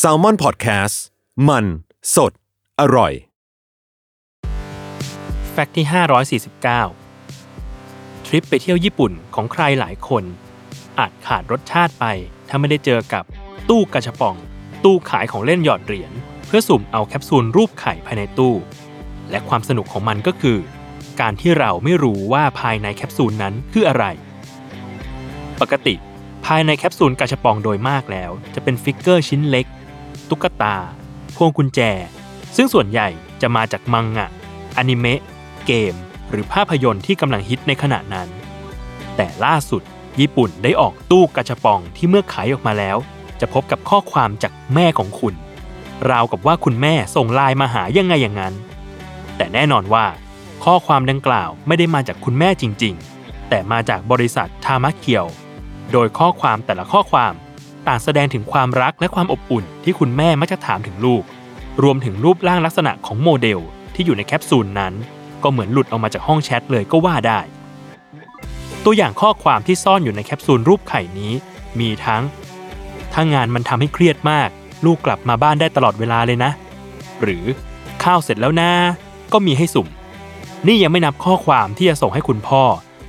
s a l ม o n PODCAST มัน สด อร่อย แฟกต์ที่ 549 ทริปไปเที่ยวญี่ปุ่นของใครหลายคน อาจขาดรสชาติไป ถ้าไม่ได้เจอกับตู้กระชปอง ตู้ขายของเล่นหยอดเหรียญ เพื่อสุ่มเอาแคปซูลรูปไข่ภายในตู้ และความสนุกของมันก็คือ การที่เราไม่รู้ว่าภายในแคปซูลนั้นคืออะไร ปกติภายในแคปซูลกาชาปองโดยมากแล้ว จะเป็นฟิกเกอร์ชิ้นเล็ก ตุ๊กตา พวงกุญแจ ซึ่งส่วนใหญ่จะมาจากมังงะอนิเมะเกม หรือภาพยนตร์ที่กำลังฮิตในขณะนั้น แต่ล่าสุด ญี่ปุ่นได้ออกตู้กาชาปองที่เมื่อขายออกมาแล้ว จะพบกับข้อความจากแม่ของคุณ ราวกับว่าคุณแม่ส่งไลน์มาหายังไงอย่างนั้น แต่แน่นอนว่า ข้อความดังกล่าวไม่ได้มาจากคุณแม่จริง ๆ แต่มาจากบริษัททามะเกียว โดยข้อความแต่ละข้อความ ต่างแสดงถึงความรักและความอบอุ่นที่คุณแม่มักจะถามถึงลูก รวมถึงรูปร่างลักษณะของโมเดลที่อยู่ในแคปซูลนั้น ก็เหมือนหลุดออกมาจากห้องแชทเลยก็ว่าได้ ตัวอย่างข้อความที่ซ่อนอยู่ในแคปซูลรูปไข่นี้ มีทั้ง ถ้างานมันทำให้เครียดมาก ลูกกลับมาบ้านได้ตลอดเวลาเลยนะ หรือข้าวเสร็จแล้วนะก็มีให้สุ่ม นี่ยังไม่นับข้อความที่จะส่งให้คุณพ่อ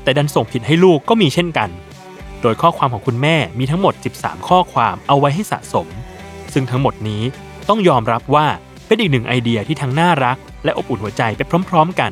แต่ดันส่งผิดให้ลูกก็มีเช่นกัน โดยข้อความของคุณแม่มีทั้งหมด 13 ข้อความเอาไว้ให้สะสม ซึ่งทั้งหมดนี้ต้องยอมรับว่าเป็นอีกหนึ่งไอเดียที่ทั้งน่ารัก และอบอุ่นหัวใจไปพร้อม ๆ กัน